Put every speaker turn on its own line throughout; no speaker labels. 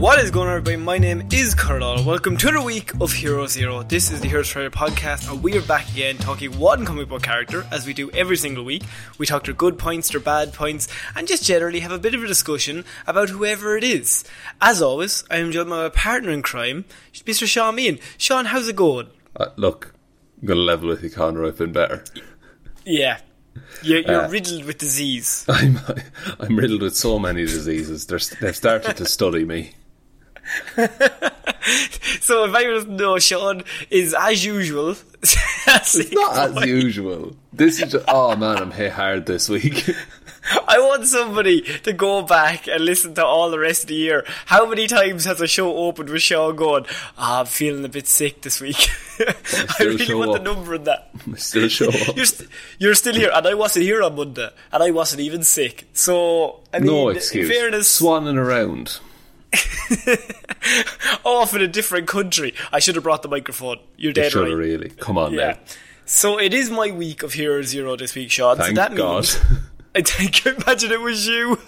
What is going on, everybody? My name is Carl. Welcome to the week of Hero Zero. This is the Hero Trader podcast, and we are back again talking one comic book character, as we do every single week. We talk their good points, their bad points, and just generally have a bit of a discussion about whoever it is. As always, I am joined by my partner in crime, Mr. Shaun Meighan. Shaun, how's it going?
Uh, look, I'm going to level with you, Connor. I've been better.
Yeah. You're, you're
Uh,
riddled with disease.
I'm I'm riddled with so many diseases. They're, they've started to study me.
So if I doesn't know, Shaun is as usual.
It's not as usual. This is just, oh man, I'm hit hard this week.
I want somebody to go back and listen to all the rest of the year. How many times has a show opened with Shaun going, ah, I'm feeling a bit sick this week? I really want
up.
the number in that.
I still show up.
You're, st- you're still here, and I wasn't here on Monday, and I wasn't even sick. So, I mean,
no
in
excuse.
fairness,
Swanning around.
off in a different country. I should have brought the microphone. You're dead
should
right.
have really. Come on
Yeah.
now.
So it is my week of Hero Zero this week, Shaun. so
Thank
that
God.
means I think imagine it was you.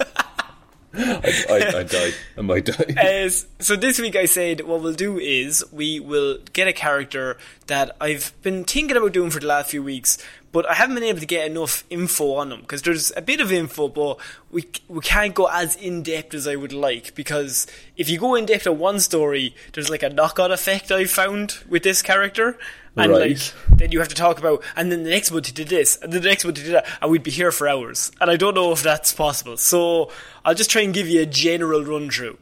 I, I, I die. I might die.
Uh, so this week I said what we'll do is we will get a character that I've been thinking about doing for the last few weeks, but I haven't been able to get enough info on them because there's a bit of info, but we we can't go as in depth as I would like because if you go in depth on one story, there's like a knock on effect I found with this character. And
Right.
like then you have to talk about and then the next month he did this and then the next month he did that and we'd be here for hours. And I don't know if that's possible. So I'll just try and give you a general run through.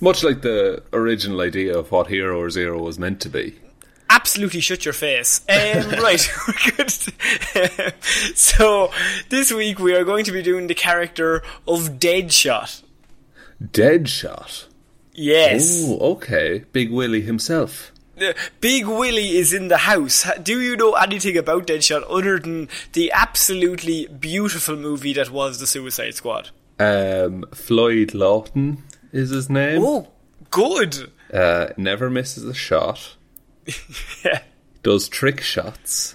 Much like the original idea of what Hero Zero was meant to be.
Absolutely shut your face. Um, right, good. so this week we are going to be doing the character of Deadshot.
Deadshot.
Yes,
Oh, okay. Big Willie himself.
Uh, Big Willie is in the house. Do you know anything about Deadshot other than the absolutely beautiful movie that was The Suicide Squad?
Um, Floyd Lawton is his name.
Oh, good.
Uh, never misses a shot.
Yeah.
Does trick shots.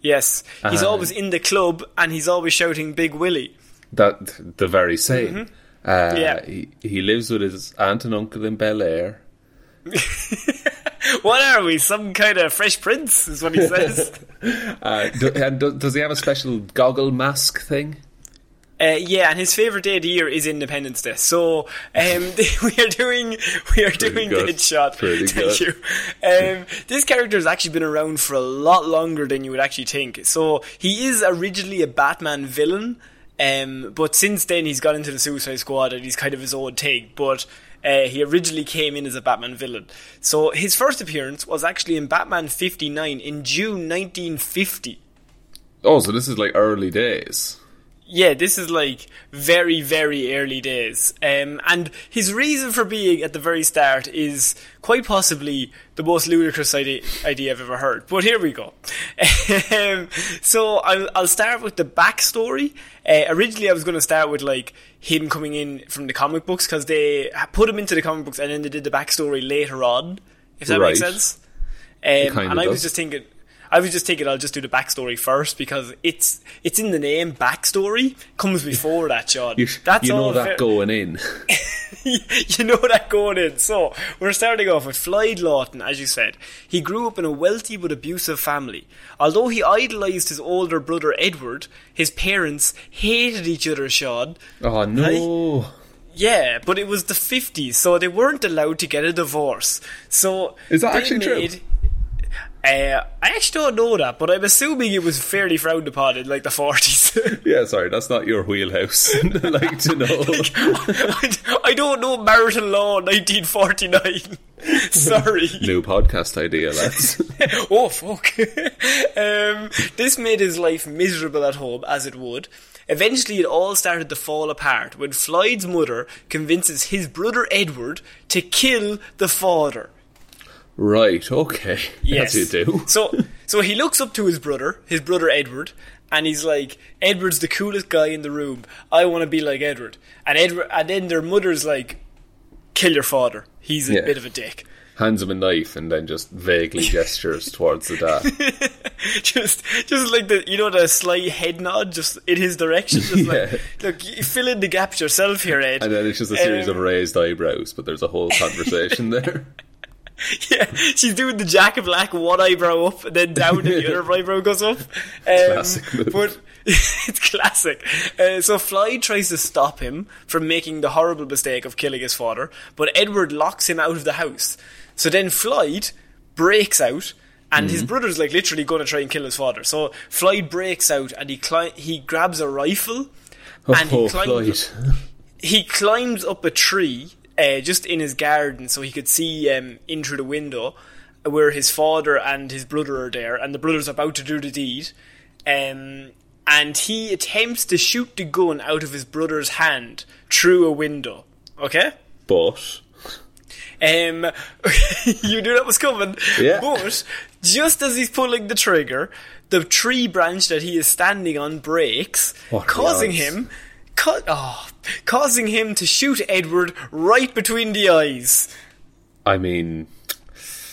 Yes, he's
Uh,
always in the club and he's always shouting "Big Willie."
That the very same. Uh,
Mm-hmm. Yeah.
he, he lives with his aunt and uncle in Bel Air.
What are we? Some kind of Fresh Prince is what he says.
Uh, do, and do, does he have a special goggle mask thing?
Uh, yeah, and his favorite day of the year is Independence Day. So um, we are doing we are doing
good.
Deadshot.
Pretty
Thank
good.
you. Um, this character has actually been around for a lot longer than you would actually think. So he is originally a Batman villain, um, but since then he's gone into the Suicide Squad and he's kind of his own take. But uh, he originally came in as a Batman villain. So his first appearance was actually in Batman 59 in June 1950.
Oh, so this is like early days.
Yeah, this is like very, very early days. Um, and his reason for being at the very start is quite possibly the most ludicrous idea, idea I've ever heard. But here we go. um, so I'll, I'll start with the backstory. Uh, originally, I was going to start with like him coming in from the comic books because they put him into the comic books and then they did the backstory later on. If that makes sense. Um, and I was
does.
just thinking, I was just thinking I'll just do the backstory first because it's it's in the name. Backstory comes before that, Shaun.
You,
That's
you know
all
that
fair-
going in.
you know that going in. So we're starting off with Floyd Lawton, as you said. He grew up in a wealthy but abusive family. Although he idolised his older brother Edward, his parents hated each other. Shaun.
Oh no!
Yeah, but it was the 50s, so they weren't allowed to get a divorce. So
Is that actually true?
Uh, I actually don't know that, but I'm assuming it was fairly frowned upon in like the 40s.
Yeah, sorry, that's not your wheelhouse. Like to know.
I, I don't know marital law 1949. Sorry.
New podcast idea, lads.
oh fuck. um, this made his life miserable at home, as it would. Eventually, it all started to fall apart when Floyd's mother convinces his brother Edward to kill the father.
Right, okay.
Yes.
You do.
So, so he looks up to his brother, his brother Edward, and he's like, "Edward's the coolest guy in the room. I want to be like Edward." And Edward, and then their mother's like, "Kill your father. He's a
Yeah.
bit of a dick."
Hands him a knife and then just vaguely gestures towards the dad.
just, just like the, you know, the slight head nod, just in his direction. Just
Yeah.
like, look, you fill in the gaps yourself here, Ed.
And then it's just a series
Um,
of raised eyebrows, but there's a whole conversation there.
Yeah, she's doing the Jack of Black one eyebrow up and then down and the other eyebrow goes up. Um,
Classic.
But it's classic. Uh, so Floyd tries to stop him from making the horrible mistake of killing his father, but Edward locks him out of the house. So then Floyd breaks out. And
Mm-hmm.
his brother's like literally going to try and kill his father. So Floyd breaks out and he cli- he grabs a rifle and he
oh,
climbs he climbs up a tree uh, just in his garden so he could see um, in through the window where his father and his brother are there and the brother's about to do the deed um, and he attempts to shoot the gun out of his brother's hand through a window okay
But
um, you knew that was coming.
Yeah.
But just as he's pulling the trigger, the tree branch that he is standing on breaks,
What
causing him, ca- oh, causing him to shoot Edward right between the eyes.
I mean,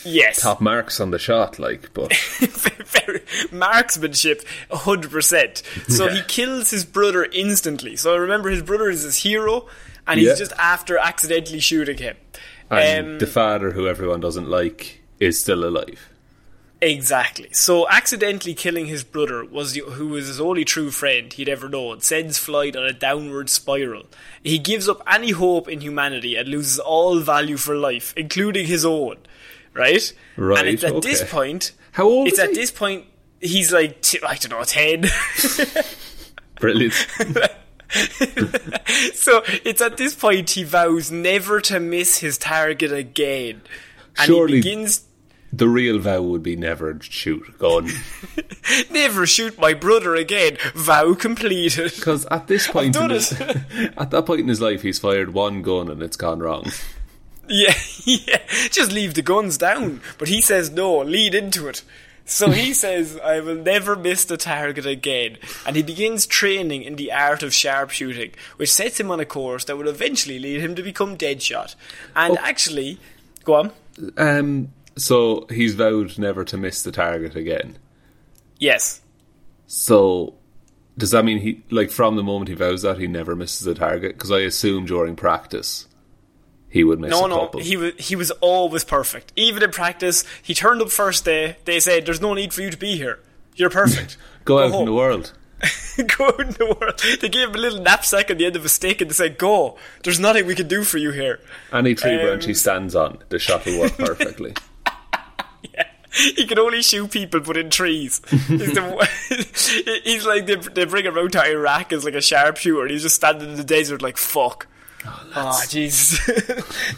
Yes.
top marks on the shot, like, but
Very- marksmanship, 100%. So he kills his brother instantly. So I remember, his brother is his hero, and he's
Yeah.
just after accidentally shooting him.
and
Um,
the father, who everyone doesn't like, is still alive.
Exactly. So accidentally killing his brother was the, who was his only true friend he'd ever known sends Floyd on a downward spiral. He gives up any hope in humanity and loses all value for life, including his own. Right?
Right,
And it's at this point.
How old
It's at
he?
this point he's like t- I don't know ten.
Brilliant.
so it's at this point he vows never to miss his target again, and
Surely-
he begins.
The real vow would be never shoot a gun.
Never shoot my brother again. Vow completed.
Because at this point, in his, at that point in his life, he's fired one gun and it's gone wrong.
Yeah, yeah. Just leave the guns down. But he says no, lead into it. So he says, I will never miss the target again. And he begins training in the art of sharpshooting, which sets him on a course that will eventually lead him to become Deadshot. And actually, go on.
Um, so he's vowed never to miss the target again.
Yes.
So does that mean he, like, from the moment he vows that, he never misses a target? Because I assume during practice he would miss
No, no, he was he was always perfect. Even in practice, he turned up first day. They said, "There's no need for you to be here. You're perfect.
Go out in the world.
go out in the world." They gave him a little knapsack on the end of a stick and they said, "Go. There's nothing we can do for you here."
Any tree
Um,
branch he stands on, the shot will work perfectly.
He can only shoot people, but in trees. he's, the, he's like they, they bring him out to Iraq as like a sharpshooter. and He's just standing in the desert like fuck. Oh, Jesus!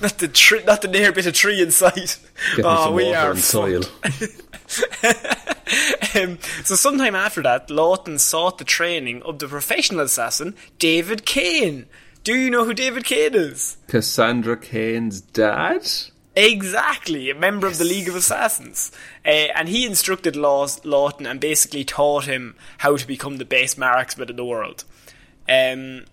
not the tree, not the near bit of tree in sight.
Get
oh, we are
and soil.
fucked. um, so sometime after that, Lawton sought the training of the professional assassin David Cain. Do you know who David Cain is?
Cassandra Cain's dad?
Exactly, a member of the League of Assassins. Uh, and he instructed Laws, Lawton and basically taught him how to become the best marksman in the world. Um,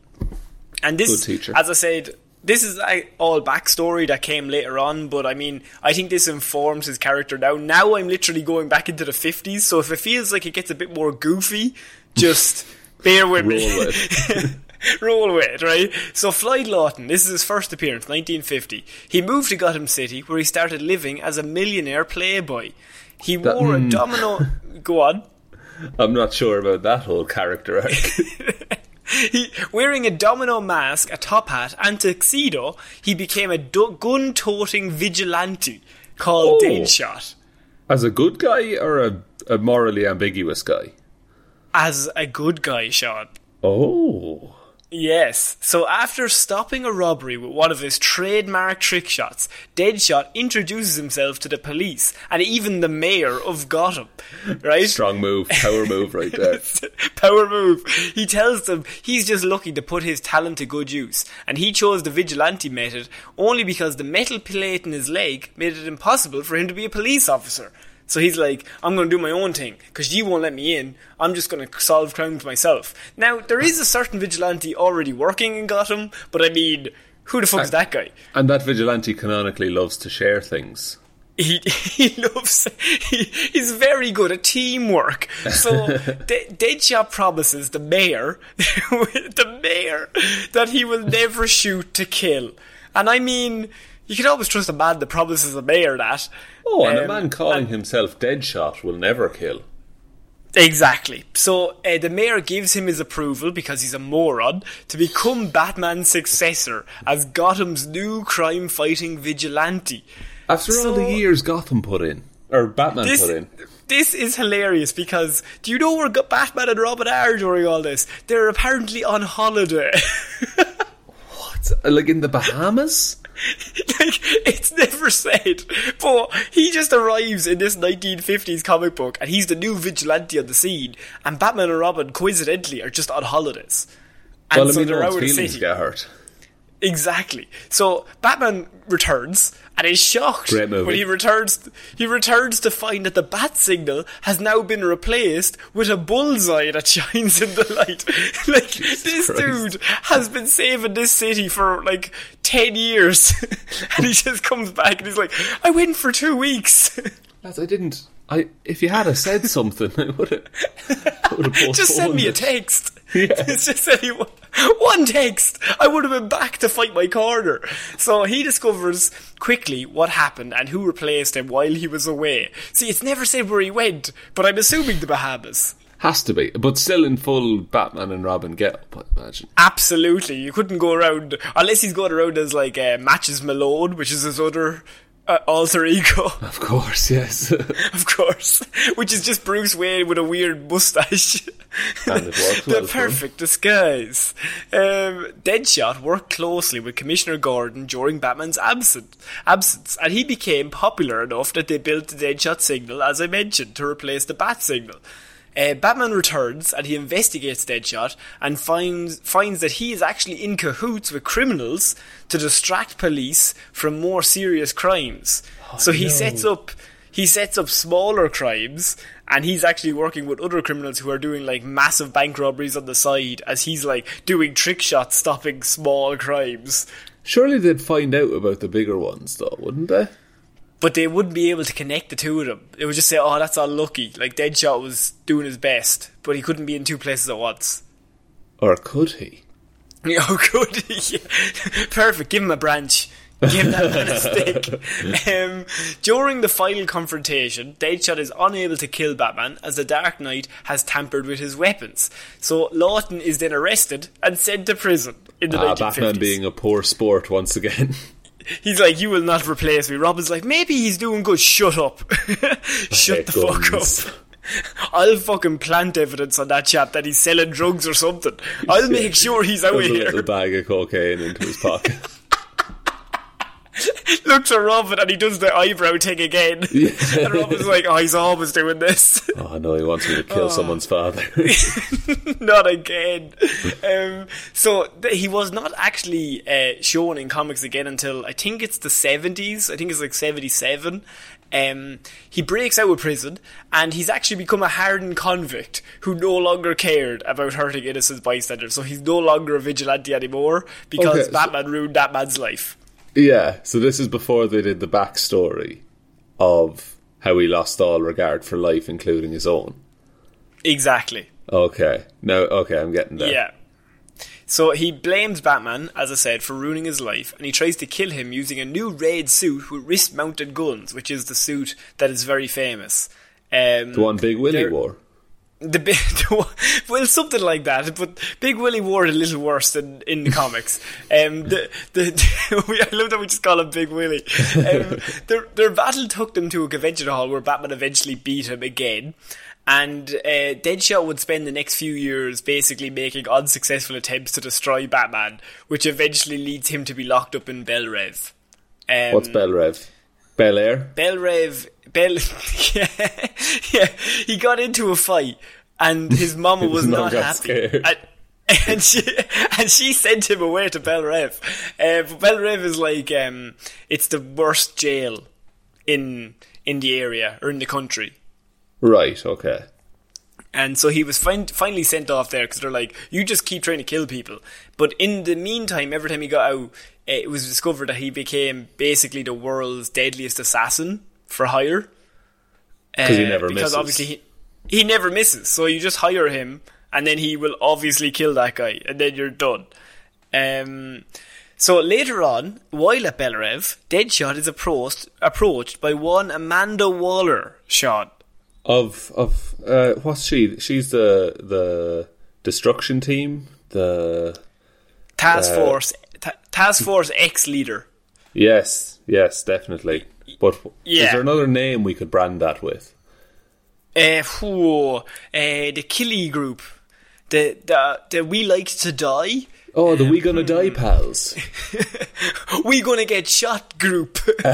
and this,
Good teacher.
as I said, this is all backstory that came later on, but I mean, I think this informs his character now. Now I'm literally going back into the 50s, so if it feels like it gets a bit more goofy, just bear with me.
Roll with
it, right? So Floyd Lawton, this is his first appearance, 1950. He moved to Gotham City, where he started living as a millionaire playboy. He wore a mm. domino. Go on.
I'm not sure about that whole character arc.
He, wearing a domino mask, a top hat, and tuxedo, he became a du- gun-toting vigilante called
Oh.
Deadshot.
As a good guy or a, a morally ambiguous guy?
As a good guy, Shaun.
Oh.
Yes. So after stopping a robbery with one of his trademark trick shots, Deadshot introduces himself to the police and even the mayor of Gotham. Right?
Strong move, power move right there.
Power move. He tells them he's just looking to put his talent to good use, and he chose the vigilante method only because the metal plate in his leg made it impossible for him to be a police officer. So he's like, I'm going to do my own thing because you won't let me in. I'm just going to solve crimes myself. Now there is a certain vigilante already working in Gotham, but I mean, who the fuck is that guy?
And that vigilante canonically loves to share things.
he he loves he, he's very good at teamwork. So De- Deadshot promises the mayor the mayor that he will never shoot to kill. And I mean you can always trust a man that promises a mayor that.
Oh, and a
Um,
man calling himself Deadshot will never kill.
Exactly. So uh, the mayor gives him his approval because he's a moron to become Batman's successor as Gotham's new crime-fighting vigilante.
After all the years Gotham put in, or Batman
this,
put in,
this is hilarious because do you know where Batman and Robin are during all this? They're apparently on holiday.
like in the Bahamas.
like it's never said, but he just arrives in this 1950s comic book and he's the new vigilante on the scene, and Batman and Robin coincidentally are just on holidays. And
Well, I
so
mean,
they're out of the city.
get hurt.
Exactly. So Batman returns and is shocked
Great movie.
when he returns. He returns to find that the bat signal has now been replaced with a bullseye that shines in the light. like this
Christ.
dude has been saving this city for like ten years, and he just comes back and he's like, "I went for two weeks."
Lads, I didn't. I if you had a said something, I would have.
just send me a text. It's just any one, one text. I would have been back to fight my corner. So he discovers quickly what happened and who replaced him while he was away. See, it's never said where he went, but I'm assuming the Bahamas.
Has to be, but still in full Batman and Robin get up. I imagine.
Absolutely, you couldn't go around unless he's going around as like uh, Matches Malone, which is his other uh, alter ego.
Of course, yes.
of course, which is just Bruce Wayne with a weird mustache.
And it works
the
well for him.
perfect disguise. Um, Deadshot worked closely with Commissioner Gordon during Batman's absent, absence, and he became popular enough that they built the Deadshot signal, as I mentioned, to replace the Bat signal. Uh, Batman returns and he investigates Deadshot and finds finds that he is actually in cahoots with criminals to distract police from more serious crimes. so he sets up he sets up smaller crimes and he's actually working with other criminals who are doing like massive bank robberies on the side as he's like doing trick shots stopping small crimes.
Surely they'd find out about the bigger ones, though, wouldn't they?
But they wouldn't be able to connect the two of them. They would just say, "Oh, that's unlucky." Like Deadshot was doing his best, but he couldn't be in two places at once.
Or could he?
Oh, could he? Perfect. Give him a branch. Give that man a stick. Um, during the final confrontation, Deadshot is unable to kill Batman as the Dark Knight has tampered with his weapons. So Lawton is then arrested and sent to prison in the
Ah,
1950s.
Batman being a poor sport once again.
He's like, you will not replace me. Robin's like, maybe he's doing good. Shut up. Shut the fuck up. I'll fucking plant evidence on that chap that he's selling drugs or something. I'll make sure he's out
a
here.
little bag of cocaine into his pocket.
looks at Robin and he does the eyebrow thing again. and Robin's like, oh, he's always doing this.
Oh no, he wants me to kill someone's father.
not again. Um, so th- he was not actually uh, shown in comics again until I think it's the 70s. I think it's like 77. Um, he breaks out of prison and he's actually become a hardened convict who no longer cared about hurting innocent bystanders. So he's no longer a vigilante anymore because
Okay, so-
Batman ruined that man's life.
Yeah, so this is before they did the backstory of how he lost all regard for life, including his own.
Exactly.
Okay, no, okay, I'm getting there.
Yeah. So he blames Batman, as I said, for ruining his life, and he tries to kill him using a new red suit with wrist-mounted guns, which is the suit that is very famous. Um,
The one Big Willie wore.
The big, well, something like that. But Big Willie wore it a little worse than in the comics. Um, the, the, we, I love that we just call him Big Willie. Um, their, their battle took them to a convention hall where Batman eventually beat him again. And uh, Deadshot would spend the next few years basically making unsuccessful attempts to destroy Batman, which eventually leads him to be locked up in Belle Reve. Um,
What's Belle Reve? Bel Air?
Bell Bell, yeah, yeah, he got into a fight and his mama was not happy. And, and she and she sent him away to Belle Reve. Uh, but Belle Reve is like um, it's the worst jail in in the area or in the country.
Right, okay.
And so he was fin- finally sent off there because they're like, you just keep trying to kill people. But in the meantime, every time he got out, it was discovered that he became basically the world's deadliest assassin for hire.
'Cause he
Uh,
never
because
misses.
obviously he, he never misses. So you just hire him, and then he will obviously kill that guy, and then you're done. Um, so later on, while at Belle Reve, Deadshot is approached approached by one Amanda Waller. Shot
Of of uh, what's she? She's the the destruction team. The
Task
Uh,
Force ta- Task Force X leader.
yes, yes, definitely. But
Yeah.
is there another name we could brand that with?
Uh, whew, uh, the Killy group. The, the the We Like to Die.
Oh, the We Gonna Die pals.
We gonna get shot group. um,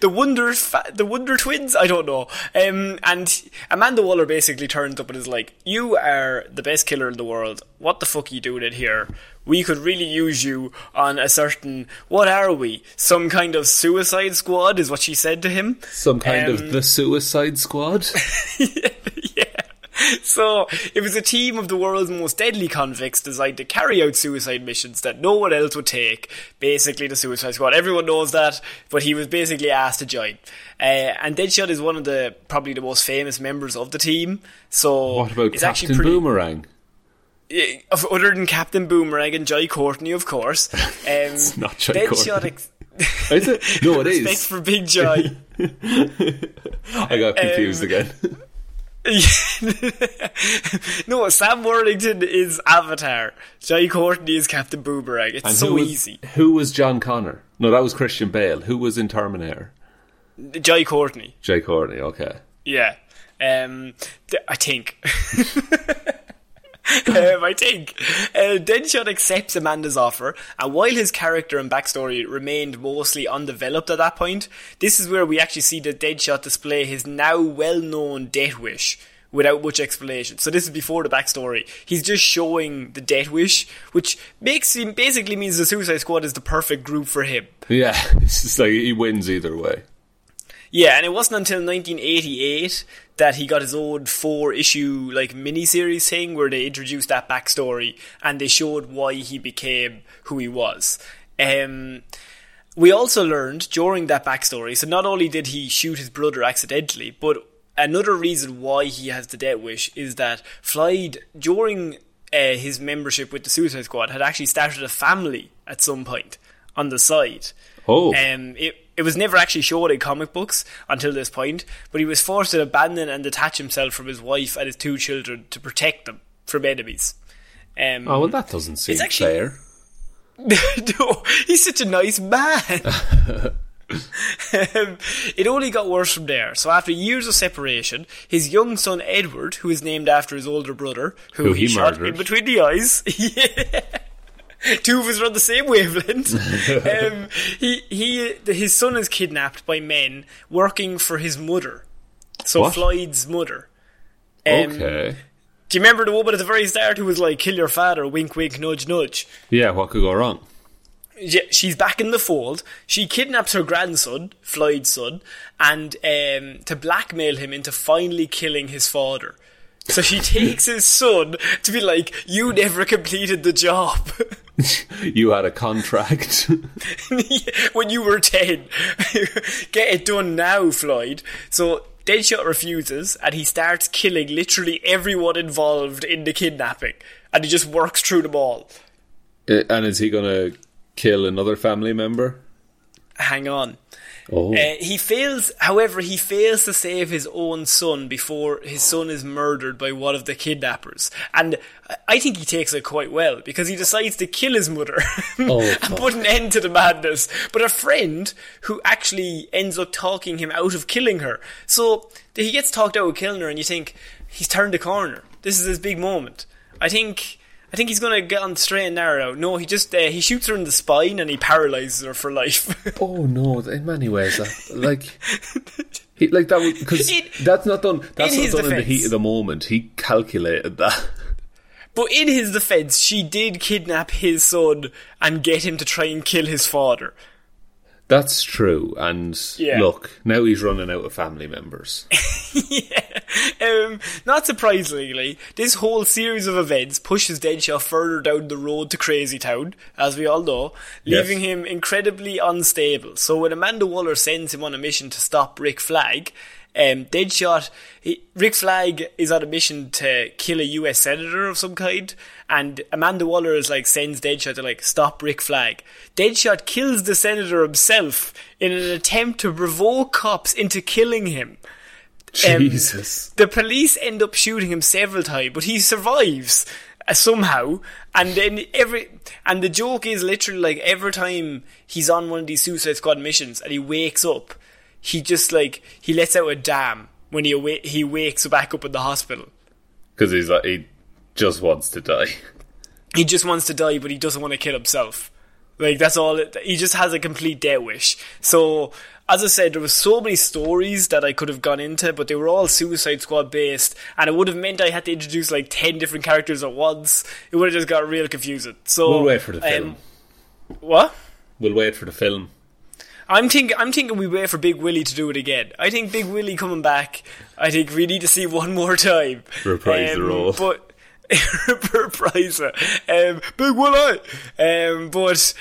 the Wonder fa- the Wonder Twins. I don't know. Um, and Amanda Waller basically turns up and is like, "You are the best killer in the world. What the fuck are you doing in here? We could really use you on a certain. What are we? Some kind of Suicide Squad?" Is what she said to him.
Some kind
Um,
of the Suicide Squad.
yeah. So it was a team of the world's most deadly convicts designed to carry out suicide missions that no one else would take. Basically, the Suicide Squad. Everyone knows that, but he was basically asked to join. Uh, and Deadshot is one of the probably the most famous members of the team. So
What about
it's
Captain
actually pretty,
Boomerang?
Other than Captain Boomerang and Jai Courtney, of course. Um, it's
not Jai
Deadshot.
Courtney.
Ex-
Is it? No, it
Respect
is.
for Big Jai.
I got confused
Um,
again.
no, Sam Worthington is Avatar. Jai Courtney is Captain Boomerang. It's
And
so
who was,
easy.
Who was John Connor? No, that was Christian Bale. Who was in Terminator?
Jai Courtney.
Jai Courtney. Okay.
Yeah. Um, I think. Um, I think. Uh, Deadshot accepts Amanda's offer, and while his character and backstory remained mostly undeveloped at that point, this is where we actually see the Deadshot display his now well-known death wish without much explanation. So this is before the backstory. He's just showing the death wish, which makes him basically means the Suicide Squad is the perfect group for him.
Yeah, it's just like he wins either way.
Yeah, and it wasn't until 1988 that he got his own four issue like miniseries thing where they introduced that backstory and they showed why he became who he was. Um, we also learned during that backstory, so not only did he shoot his brother accidentally, but another reason why he has the death wish is that Floyd, during uh, his membership with the Suicide Squad, had actually started a family at some point on the side.
Oh.
Um, it, it was never actually shown in comic books until this point, but he was forced to abandon and detach himself from his wife and his two children to protect them from enemies. Um,
Oh well, that doesn't seem
It's actually-
fair.
no, he's such a nice man. um, it only got worse from there. So after years of separation, his young son Edward, who is named after his older brother, who,
Who
he,
he
shot
murdered.
in between the eyes, yeah, Two of us are on the same wavelength. um, he he his son is kidnapped by men working for his mother. So
What?
Floyd's mother. Um,
okay.
Do you remember the woman at the very start who was like, "Kill your father," wink, wink, nudge, nudge?
Yeah, what could go wrong?
Yeah, she's back in the fold. She kidnaps her grandson, Floyd's son, and um, to blackmail him into finally killing his father. So she takes his son to be like, "You never completed the job
You had a contract.
when you were ten. Get it done now, Floyd." So Deadshot refuses, and he starts killing literally everyone involved in the kidnapping, and he just works through them all.
Uh, and is he going to kill another family member?
Hang on.
Oh.
Uh, he fails, however, he fails to save his own son before his son is murdered by one of the kidnappers. And I- think he takes it quite well because he decides to kill his mother
Oh,
and put an end to the madness. But a friend who actually ends up talking him out of killing her. So he gets talked out of killing her, and you think he's turned the corner. This is his big moment. I think. I think he's going to get on the straight and narrow. No, he just uh, he shoots her in the spine and he paralyzes her for life.
Oh no! In many ways, that, like he, like that because that's not done. That's not done in the heat of the moment. He calculated that.
But in his defense, she did kidnap his son and get him to try and kill his father.
That's true. And
Yeah.
look, now he's running out of family members.
yeah. Um, not surprisingly, this whole series of events pushes Deadshot further down the road to Crazy Town, as we all know,
Yes.
leaving him incredibly unstable. So when Amanda Waller sends him on a mission to stop Rick Flag, um, Deadshot, he, Rick Flag is on a mission to kill a US senator of some kind, and Amanda Waller is like sends Deadshot to like stop Rick Flag. Deadshot kills the senator himself in an attempt to provoke cops into killing him. Um,
Jesus.
The police end up shooting him several times, but he survives uh, somehow. And then every and the joke is literally like every time he's on one of these Suicide Squad missions and he wakes up, he just like he lets out a damn when he awa- he wakes back up in the hospital.
Because he's like he just wants to die.
He just wants to die, but he doesn't want to kill himself. Like that's all. It, he just has a complete death wish. So, as I said, there were so many stories that I could have gone into, but they were all Suicide Squad based, and it would have meant I had to introduce like ten different characters at once. It would have just got real confusing. So
We'll wait for the film.
um, what?
We'll wait for the film.
I'm thinking. I'm thinking we wait for Big Willie to do it again. I think Big Willie coming back. I think we need to see one more time.
Reprise the role.
But reprise it. Um, Big Willie. Um, but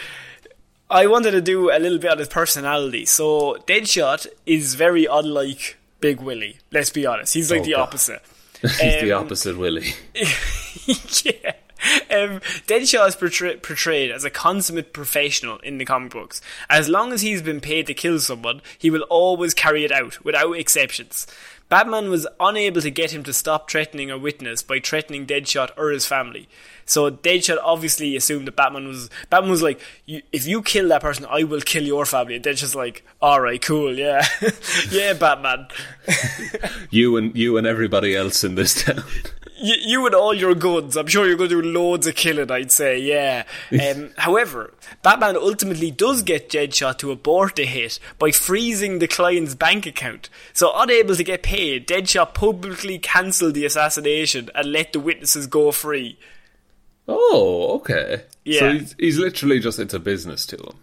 I wanted to do a little bit on his personality. So Deadshot is very unlike Big Willie. Let's be honest. He's like
Oh,
the
God.
opposite.
He's the
Um,
opposite Willie.
yeah. Um, Deadshot is portray- portrayed as a consummate professional in the comic books. As long as he's been paid to kill someone, he will always carry it out, without exceptions. Batman was unable to get him to stop threatening a witness by threatening Deadshot or his family. So Deadshot obviously assumed that Batman was Batman was like, you, if you kill that person, I will kill your family. And Deadshot's like, all right, cool, yeah, yeah, Batman.
You and you and everybody else in this town.
You, you and all your guns, I'm sure you're going to do loads of killing, I'd say, yeah. Um, however, Batman ultimately does get Deadshot to abort the hit by freezing the client's bank account. So, unable to get paid, Deadshot publicly cancelled the assassination and let the witnesses go free.
Oh, okay.
Yeah.
So he's, he's literally just into business to him.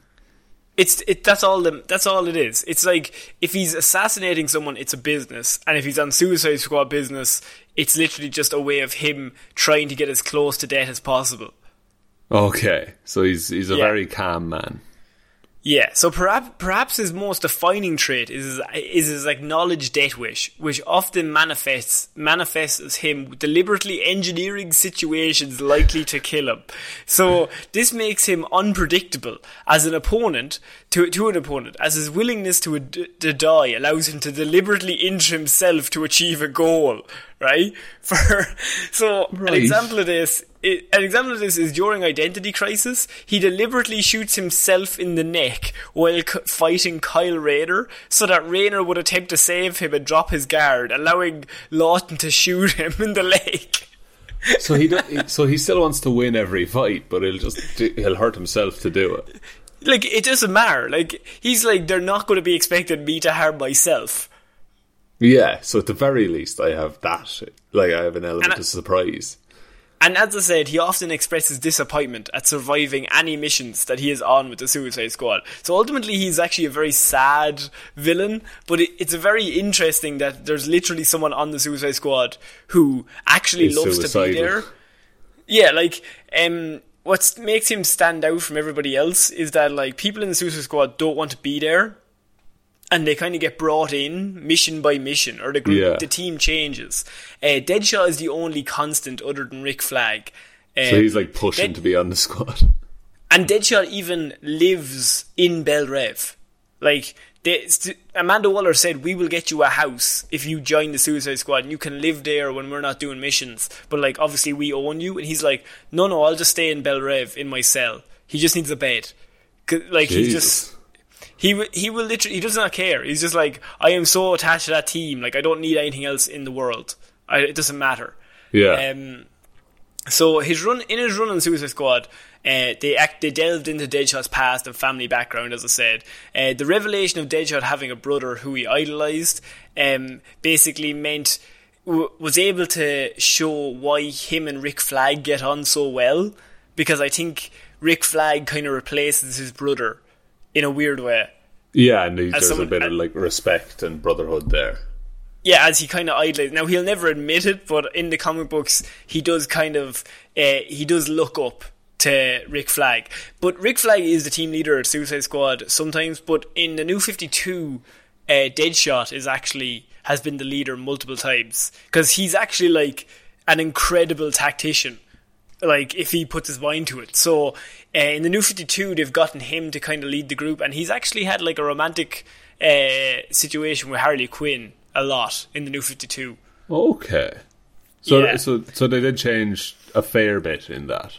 It's it. That's all. The, that's all it is. It's like if he's assassinating someone, it's a business, and if he's on Suicide Squad business, it's literally just a way of him trying to get as close to death as possible.
Okay. So he's he's a
Yeah.
very calm man.
Yeah, so perhaps perhaps his most defining trait is his, is his acknowledged death wish, which often manifests manifests as him deliberately engineering situations likely to kill him. So this makes him unpredictable as an opponent to to an opponent, as his willingness to to die allows him to deliberately injure himself to achieve a goal. Right? For so an example of this it, an example of this is during Identity Crisis, he deliberately shoots himself in the neck while c- fighting Kyle Rayner, so that Rayner would attempt to save him and drop his guard, allowing Lawton to shoot him in the leg.
So he do, so he still wants to win every fight, but he'll just do, he'll hurt himself to do it.
Like it doesn't matter. Like he's like they're not going to be expecting me to harm myself.
Yeah, so at the very least, I have that. Like I have an element
I-
of surprise.
And as I said, he often expresses disappointment at surviving any missions that he is on with the Suicide Squad. So ultimately, he's actually a very sad villain, but it, it's very interesting that there's literally someone on the Suicide Squad who actually
Is
loves to be there. Yeah, like, um, what makes him stand out from everybody else is that, like, people in the Suicide Squad don't want to be there. And they kind of get brought in mission by mission, or the group,
Yeah.
the team changes. Uh, Deadshot is the only constant other than Rick Flag.
So
Um,
he's like pushing
Dead-
to be on the squad.
and Deadshot even lives in Belle Reve. Like, they, st- Amanda Waller said, "We will get you a house if you join the Suicide Squad, and you can live there when we're not doing missions." But like, obviously, we own you. And he's like, "No, no, I'll just stay in Belle Reve in my cell. He just needs a bed. Like, he just." He w- he will literally he does not care. He's just like I am so attached to that team. Like I don't need anything else in the world. I, it doesn't matter.
Yeah.
Um, so his run in his run on Suicide Squad, uh, they act they delved into Deadshot's past and family background, as I said. Uh, the revelation of Deadshot having a brother who he idolized, um, basically meant w- was able to show why him and Rick Flag get on so well, because I think Rick Flag kind of replaces his brother in a weird way.
yeah, and he- there's
someone-
a bit of like respect and brotherhood there.
Yeah, as he kind of idolizes. Now he'll never admit it, but in the comic books, he does kind of uh, he does look up to Rick Flag. But Rick Flag is the team leader at Suicide Squad sometimes. But in the New Fifty Two, uh, Deadshot is actually has been the leader multiple times because he's actually like an incredible tactician. Like if he puts his mind to it. So uh, in the New Fifty Two, they've gotten him to kind of lead the group, and he's actually had like a romantic uh, situation with Harley Quinn a lot in the New Fifty Two.
Okay. So
Yeah.
so so they did change a fair bit in that.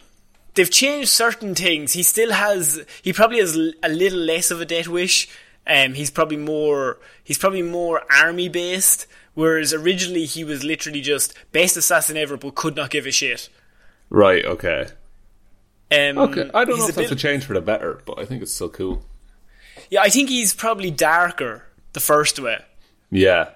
They've changed certain things. He still has. He probably has a little less of a death wish. Um, he's probably more. He's probably more army based. Whereas originally he was literally just best assassin ever, but could not give a shit.
Right. Okay.
Um,
Okay. I don't know
he's
if that's
bit-
a change for the better, but I think it's still cool.
Yeah, I think he's probably darker the first way.
Yeah.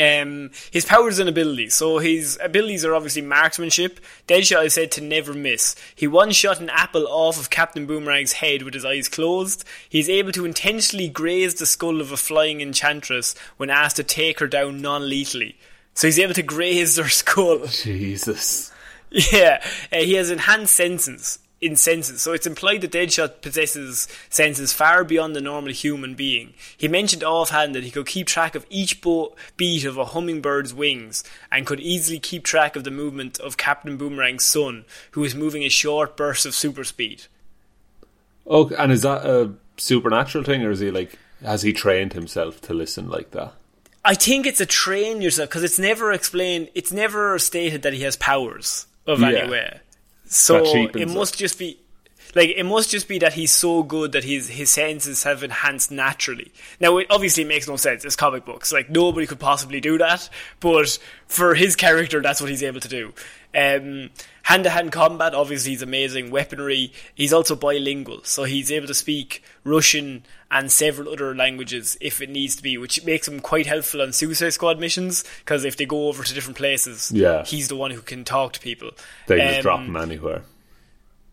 Um, his powers and abilities. So his abilities are obviously marksmanship. Deadshot is said to never miss. He one shot an apple off of Captain Boomerang's head with his eyes closed. He is able to intentionally graze the skull of a flying enchantress when asked to take her down non-lethally. So he's able to graze her skull.
Jesus.
Yeah, uh, he has enhanced senses. In senses, so it's implied that Deadshot possesses senses far beyond the normal human being. He mentioned offhand that he could keep track of each beat of a hummingbird's wings and could easily keep track of the movement of Captain Boomerang's son, who is moving in short bursts of super speed.
Okay. And is that a supernatural thing, or is he like has he trained himself to listen like that?
I think it's a train yourself because it's never explained. It's never stated that he has powers of
Yeah.
any way. So it must just be like it must just be that he's so good that his his senses have enhanced naturally. Now it obviously makes no sense. It's comic books. Like nobody could possibly do that, but for his character, that's what he's able to do. Um, hand to hand combat, obviously, he's amazing. Weaponry, he's also bilingual, so he's able to speak Russian and several other languages if it needs to be, which makes him quite helpful on Suicide Squad missions. Because if they go over to different places,
Yeah.
he's the one who can talk to people.
They just
Um,
drop him anywhere.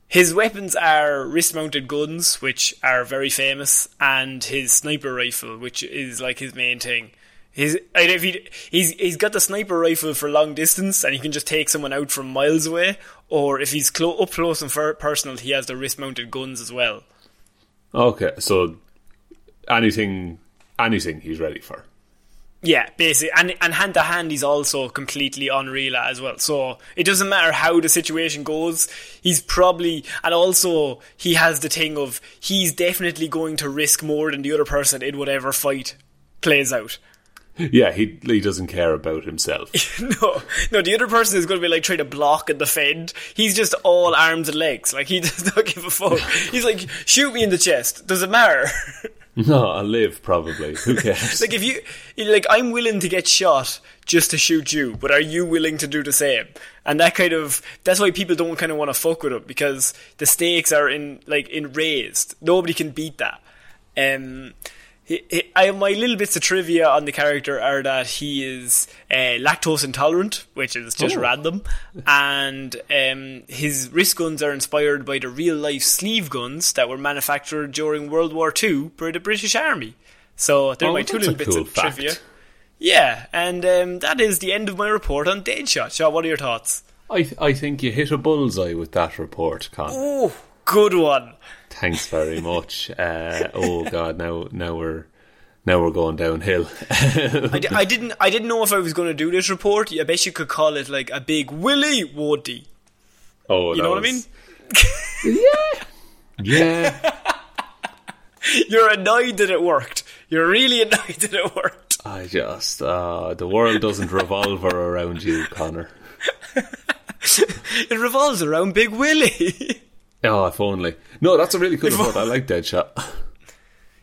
his weapons are wrist-mounted guns, which are very famous, and his sniper rifle, which is like his main thing. His, I don't know if he, he's he's got the sniper rifle for long distance, and he can just take someone out from miles away. Or if he's clo- up close and personal, he has the wrist-mounted guns as well.
Okay. So anything, anything he's ready for.
Yeah, basically, and and hand to hand, he's also completely unreal as well. So it doesn't matter how the situation goes. He's probably, and also he has the thing of he's definitely going to risk more than the other person in whatever fight plays out.
Yeah, he he doesn't care about himself.
no, no, the other person is going to be like trying to block and defend. He's just all arms and legs. Like he does not give a fuck. He's like, shoot me in the chest. Does it matter?
No, I'll live probably. Who cares?
Like if you like, I'm willing to get shot just to shoot you, but are you willing to do the same? And that kind of that's why people don't kind of want to fuck with him because the stakes are in like in raised. Nobody can beat that. Um, he, he, I my little bits of trivia on the character are that he is uh, lactose intolerant, which is just
Oh.
random, and um, his wrist guns are inspired by the real life sleeve guns that were manufactured during World War II by the British Army. So they're
Oh,
my two little bits
cool
of
fact.
trivia. Yeah, and um, that is the end of my report on Deadshot. Shaw, what are your thoughts?
I th- I think you hit a bullseye with that report, Con.
Oh, good one.
Thanks very much. Uh, oh God, now now we're now we're going downhill.
I, didn't. I didn't know if I was going to do this report. I bet you could call it like a big Willy Woody.
oh,
You know what I mean?
was- Yeah,
You're annoyed that it worked. You're really annoyed that it worked.
I just uh, the world doesn't revolve around you, Connor.
It revolves around Big Willy.
Oh, if only. No, that's a really cool report. I like Deadshot.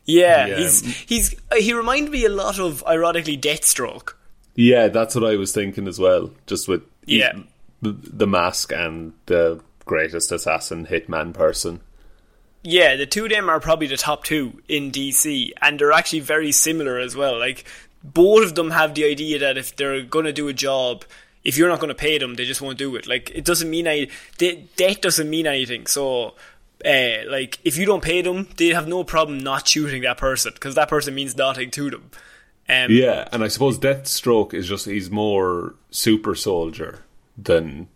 yeah,
Yeah.
he's he's uh, he reminded me a lot of ironically Deathstroke.
Yeah, that's what I was thinking as well. Just with
Yeah.
the, the mask and the greatest assassin hitman person.
Yeah, the two of them are probably the top two in DC, and they're actually very similar as well. Like both of them have the idea that if they're going to do a job, if you're not going to pay them, they just won't do it. Like it doesn't mean I de- debt doesn't mean anything. So, uh, like if you don't pay them, they have no problem not shooting that person because that person means nothing to them. Um,
Yeah, and I suppose Deathstroke is just he's more super soldier than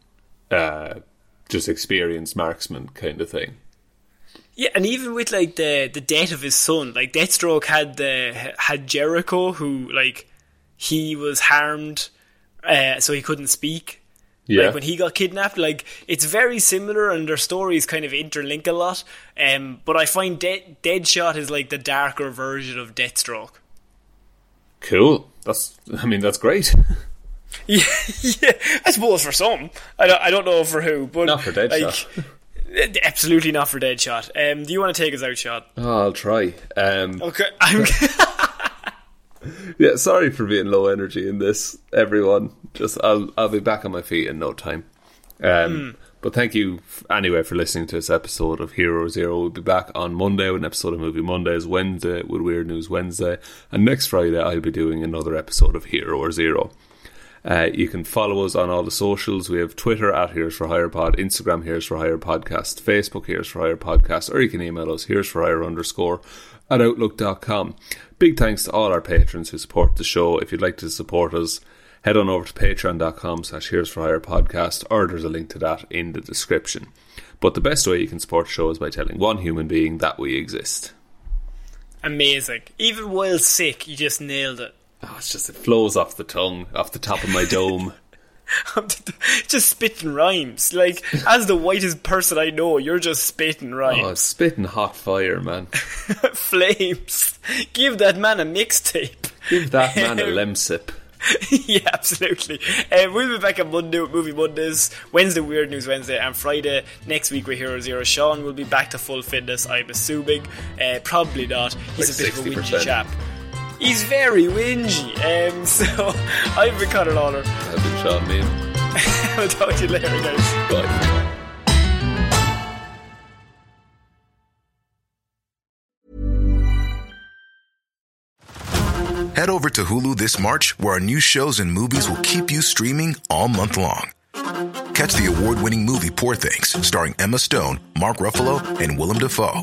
uh, just experienced marksman kind of thing.
Yeah, and even with like the the death of his son, like Deathstroke had the had Jericho, who like he was harmed, uh, so he couldn't speak.
Yeah,
Like when he got kidnapped, like it's very similar, and their stories kind of interlink a lot. Um, but I find De- Deadshot is like the darker version of Deathstroke.
cool. That's I mean that's great.
Yeah, yeah, I suppose for some. I don't, I don't know for who, but
Not for Deadshot.
Like, absolutely not for Deadshot. Um, do you want to take us out, Shot?
oh, I'll try. Um,
Okay, I'm.
yeah, sorry for being low energy in this, everyone. Just I'll I'll be back on my feet in no time. Um, But thank you f- anyway for listening to this episode of Hero Zero. We'll be back on Monday with an episode of Movie Mondays, Wednesday with Weird News Wednesday, and next Friday I'll be doing another episode of Hero or Zero. Uh, you can follow us on all the socials. We have Twitter at Heroes for Hire Pod, Instagram Heroes for Hire Podcast, Facebook Heroes for Hire Podcast, or you can email us Heroes for Hire underscore at outlook.com. Big thanks to all our patrons who support the show. If you'd like to support us, head on over to patreon.com slash Heroes for Hire Podcast, or there's a link to that in the description. But the best way you can support the show is by telling one human being that we exist.
Amazing. Even while sick, you just nailed it.
Oh, it's just, it flows off the tongue, off the top of my dome.
just spitting rhymes. Like, as the whitest person I know, you're just spitting
Oh,
rhymes.
it's spitting hot fire, man.
Flames. Give that man a mixtape.
Give that man a lemsip.
yeah, absolutely. Uh, we'll be back on Monday with Movie Mondays, Wednesday Weird News Wednesday, and Friday next week with Hero Zero. Shaun will be back to full fitness, I'm assuming. Uh, probably not. He's
Like
a bit of a
60%.
whingy chap. He's very whingy. Um, so I've been Conor Lawler.
I've been Shaun Meighan.
I'll talk to you later, guys.
Bye.
Head over to Hulu this March, where our new shows and movies will keep you streaming all month long. Catch the award winning movie Poor Things, starring Emma Stone, Mark Ruffalo, and Willem Dafoe.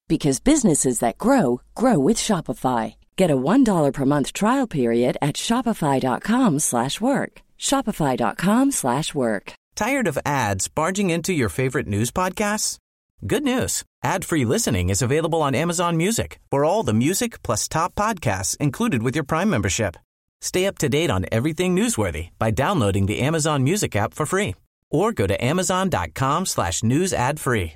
because businesses that grow grow with Shopify. Get a $1 per month trial period at Shopify.com slash work. Shopify.com slash work.
Tired of ads barging into your favorite news podcasts? Good news. Ad-free listening is available on Amazon Music. For all the music plus top podcasts included with your Prime membership. Stay up to date on everything newsworthy by downloading the Amazon Music app for free or go to amazon.com slash news ad free.